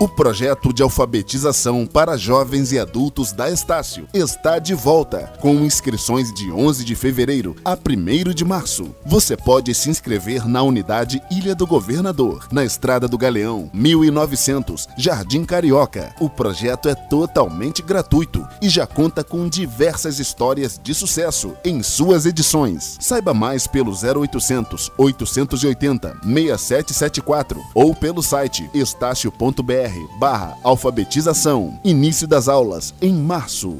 O projeto de alfabetização para jovens e adultos da Estácio está de volta, com inscrições de 11 de fevereiro a 1 de março. Você pode se inscrever na unidade Ilha do Governador, na Estrada do Galeão, 1900, Jardim Carioca. O projeto é totalmente gratuito e já conta com diversas histórias de sucesso em suas edições. Saiba mais pelo 0800 880 6774 ou pelo site estácio.br barra alfabetização. Início das aulas em março.